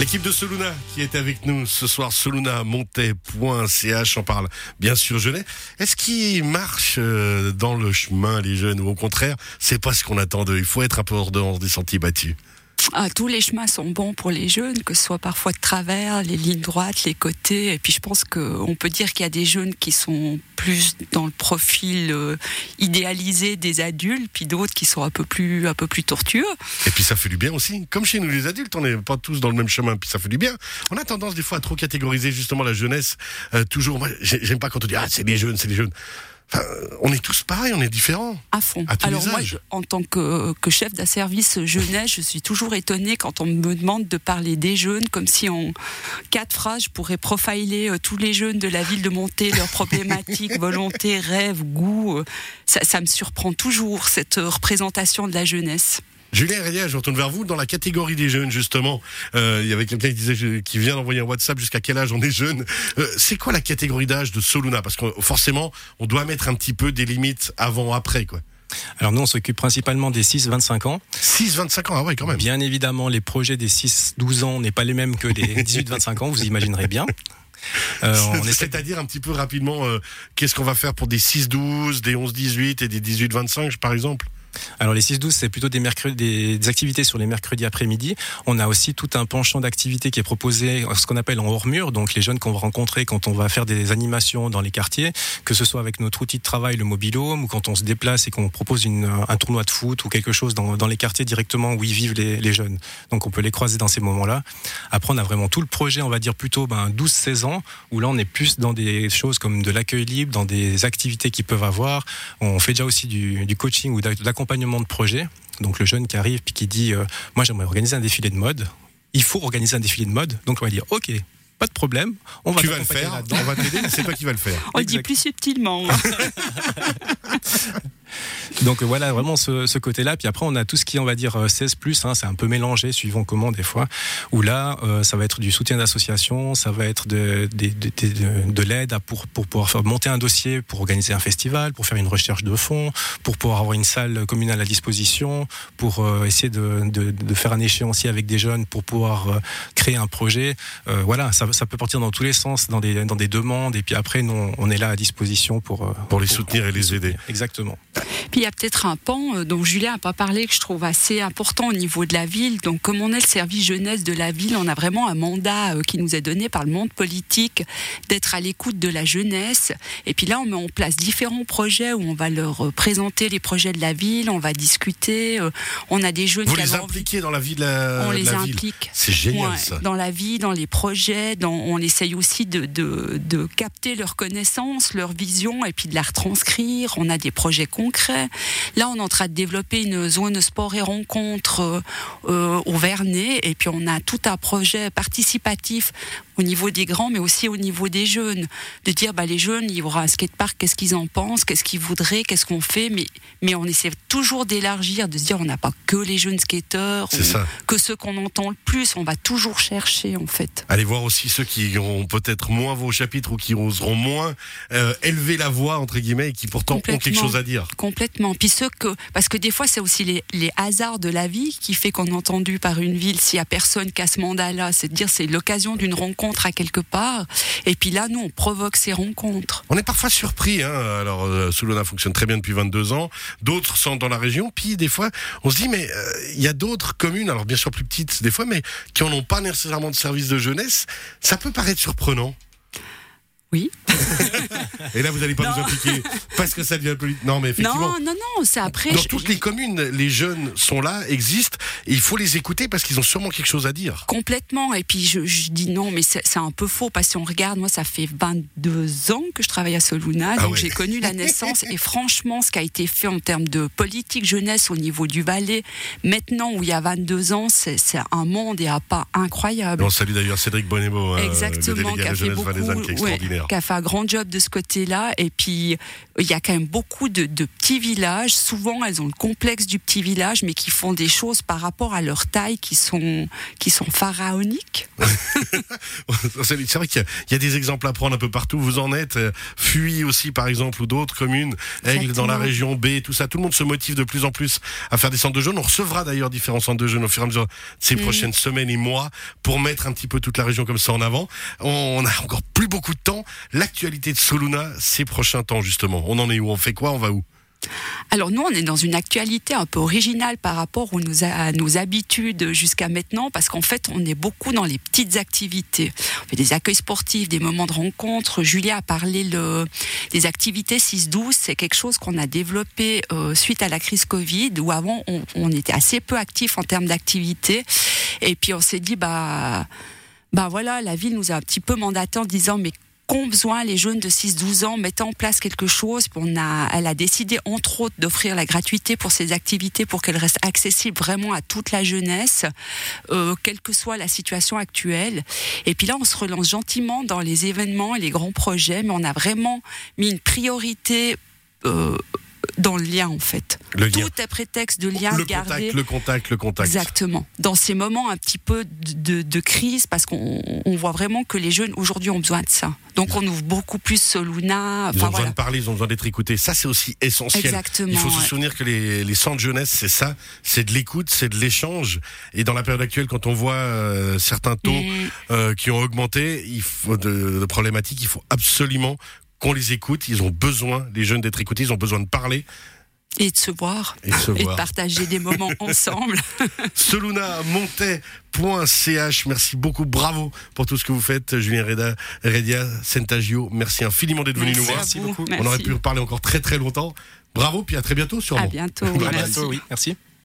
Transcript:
L'équipe de Soluna qui est avec nous ce soir, solunamontais.ch, on parle bien sûr jeunesse. Est-ce qu'ils marchent euh, dans le chemin les jeunes ou au contraire, c'est pas ce qu'on attend d'eux? Il faut être un peu hors dehors des sentiers battus. Ah, tous les chemins sont bons pour les jeunes, que ce soit parfois de travers, les lignes droites, les côtés. Et puis je pense qu'on peut dire qu'il y a des jeunes qui sont plus dans le profil euh, idéalisé des adultes, puis d'autres qui sont un peu plus un peu plus tortueux. Et puis ça fait du bien aussi. Comme chez nous les adultes, on n'est pas tous dans le même chemin, puis ça fait du bien. On a tendance des fois à trop catégoriser justement la jeunesse. Euh, toujours, moi, j'aime pas quand on dit ah c'est les jeunes, c'est les jeunes on est tous pareils, on est différents. À fond. Alors moi, en tant que, chef d'un service jeunesse, je suis toujours étonnée quand on me demande de parler des jeunes, comme si en quatre phrases, je pourrais profiler euh, tous les jeunes de la ville de Monté, leurs problématiques, volonté, rêves, goût. Euh, ça me surprend toujours, cette représentation de la jeunesse. Julien Rélier, je retourne vers vous dans la catégorie des jeunes justement. Euh, il y avait quelqu'un qui disait qui vient d'envoyer un WhatsApp jusqu'à quel âge on est jeune. Euh, c'est quoi la catégorie d'âge de Soluna? Parce que forcément, on doit mettre un petit peu des limites avant-après quoi. Alors nous, on s'occupe principalement des 6-25 ans. 6-25 ans, ah ouais, quand même. Bien évidemment, les projets des 6-12 ans n'est pas les mêmes que des 18-25 ans, vous imaginerez bien. Euh, C'est-à-dire un petit peu rapidement, euh, qu'est-ce qu'on va faire pour des 6-12, des 11-18 et des 18-25 par exemple? Alors les 6-12, c'est plutôt des, mercredis, des activités sur les mercredis après-midi. On a aussi tout un penchant d'activités qui est proposé, ce qu'on appelle en hors-mur, donc les jeunes qu'on va rencontrer quand on va faire des animations dans les quartiers, que ce soit avec notre outil de travail, le mobilhome, ou quand on se déplace et qu'on propose un tournoi de foot ou quelque chose dans, les quartiers directement où ils vivent les, jeunes. Donc on peut les croiser dans ces moments-là. Après, on a vraiment tout le projet, on va dire plutôt ben, 12-16 ans, où là on est plus dans des choses comme de l'accueil libre, dans des activités qu'ils peuvent avoir. On fait déjà aussi du, coaching ou de l'accompagnement accompagnement de projet. Donc le jeune qui arrive puis qui dit euh, moi j'aimerais organiser un défilé de mode. Il faut organiser un défilé de mode. Donc on va dire ok, pas de problème. On va tu vas le faire. On va t'aider, mais c'est toi qui vas le faire. On le dit plus subtilement. Donc voilà vraiment ce, ce côté-là. Puis après on a tout ce qui est on va dire 16 euh, plus. Hein, c'est un peu mélangé suivant comment des fois. Où là euh, ça va être du soutien d'association, ça va être de, de, de, de l'aide pour pour pouvoir faire monter un dossier pour organiser un festival, pour faire une recherche de fonds, pour pouvoir avoir une salle communale à disposition, pour euh, essayer de, faire un échéancier avec des jeunes pour pouvoir créer un projet. voilà, ça, ça peut partir dans tous les sens, dans des dans des demandes. Et puis après nous on est là à disposition pour pour les soutenir et les aider. Exactement. Puis il y a peut-être un pan euh, dont Julien n'a pas parlé que je trouve assez important au niveau de la ville. Donc comme on est le service jeunesse de la ville, on a vraiment un mandat euh, qui nous est donné par le monde politique d'être à l'écoute de la jeunesse. Et puis là, on met en place différents projets où on va leur euh, présenter les projets de la ville, on va discuter. On a des jeunes Vous les impliquez dans la vie de la On les implique. C'est génial ça. Dans la vie, dans les projets, dans, on essaye aussi de, de, de capter leurs connaissances, leur vision et puis de la retranscrire. On a des projets concrets. Là, on est en train de développer une zone sport et rencontre euh, au Vernet, et puis on a tout un projet participatif au niveau des grands, mais aussi au niveau des jeunes, de dire bah les jeunes, il y aura un skatepark, qu'est-ce qu'ils en pensent, qu'est-ce qu'ils voudraient, qu'est-ce qu'on fait, mais mais on essaie toujours d'élargir, de se dire on n'a pas que les jeunes skateurs, que ceux qu'on entend le plus, on va toujours chercher en fait. Allez voir aussi ceux qui ont peut-être moins vos chapitres ou qui oseront moins euh, élever la voix entre guillemets et qui pourtant ont quelque chose à dire. Complètement. Puis que parce que des fois c'est aussi les, les hasards de la vie qui fait qu'on est entendu par une ville s'il y a personne qui a ce mandat-là, c'est de dire c'est l'occasion d'une rencontre à quelque part. Et puis là, nous, on provoque ces rencontres. On est parfois surpris. Hein. Alors, euh, Soulona fonctionne très bien depuis 22 ans. D'autres sont dans la région. Puis, des fois, on se dit, mais euh, il y a d'autres communes, alors bien sûr plus petites des fois, mais qui n'en ont pas nécessairement de service de jeunesse. Ça peut paraître surprenant. Oui. Et là, vous n'allez pas vous impliquer parce que ça devient politique. Non, mais effectivement. Non, non, non, c'est après. Dans toutes les communes, les jeunes sont là, existent, et il faut les écouter parce qu'ils ont sûrement quelque chose à dire. Complètement. Et puis, je, dis non, mais c'est un peu faux parce qu'on regarde, moi, ça fait 22 ans que je travaille à Soluna, ah donc j'ai connu la naissance. et franchement, ce qui a été fait en termes de politique jeunesse au niveau du Valais, maintenant où il y a 22 ans, c'est un monde et un pas incroyable. On salue d'ailleurs Cédric Bonnebeau, Exactement, qui a fait beaucoup, extraordinaire qui a fait un grand job de ce côté-là. Et puis, il y a quand même beaucoup de, de, petits villages. Souvent, elles ont le complexe du petit village, mais qui font des choses par rapport à leur taille qui sont qui sont pharaoniques. c'est vrai qu'il y, a des exemples à prendre un peu partout. Vous en êtes euh, Fuy aussi, par exemple, ou d'autres communes, Aigle dans la région B, tout ça. Tout le monde se motive de plus en plus à faire des centres de jeunes. On recevra d'ailleurs différents centres de jeunes au fur et à mesure de ces mm. prochaines semaines et mois pour mettre un petit peu toute la région comme ça en avant. On a encore plus beaucoup de temps. L'actualité de Soluna ces prochains temps justement. On en est où? On fait quoi? On va où? Alors nous, on est dans une actualité un peu originale par rapport à nos habitudes jusqu'à maintenant, parce qu'en fait, on est beaucoup dans les petites activités. On fait des accueils sportifs, des moments de rencontre. Julia a parlé des activités 6-12. C'est quelque chose qu'on a développé euh, suite à la crise Covid, où avant, on, était assez peu actifs en termes d'activité. Et puis on s'est dit, bah bah voilà, la ville nous a un petit peu mandaté en disant mais qu'ont besoin les jeunes de 6-12 ans, mettant en place quelque chose. On a, elle a décidé entre autres d'offrir la gratuité pour ces activités pour qu'elles restent accessibles vraiment à toute la jeunesse, euh, quelle que soit la situation actuelle. Et puis là, on se relance gentiment dans les événements et les grands projets, mais on a vraiment mis une priorité. Euh, dans le lien en fait. Le Tout est prétexte de lien le gardé. Contact, le contact, le contact. Exactement. Dans ces moments un petit peu de, de crise, parce qu'on voit vraiment que les jeunes aujourd'hui ont besoin de ça. Donc on ouvre beaucoup plus Soluna. Ils ont besoin de parler, ils ont besoin d'être écoutés. Ça c'est aussi essentiel. Exactement, Il faut se souvenir que les, les centres jeunesse, c'est ça, c'est de l'écoute, c'est de l'échange. Et dans la période actuelle, quand on voit euh, certains taux euh, qui ont augmenté, il faut de, de problématiques, il faut absolument qu'on les écoute. Ils ont besoin, les jeunes, d'être écoutés. Ils ont besoin de parler. Et de se voir. Et de, se voir. partager des moments ensemble. Soluna Montet.ch. Merci beaucoup. Bravo pour tout ce que vous faites. Julien Reda, Redia, Sentagio. Merci infiniment d'être venu nous voir. Merci beaucoup. On aurait pu parler encore très très longtemps. Bravo, puis à très bientôt sûrement. À bientôt. à bientôt, oui. Merci.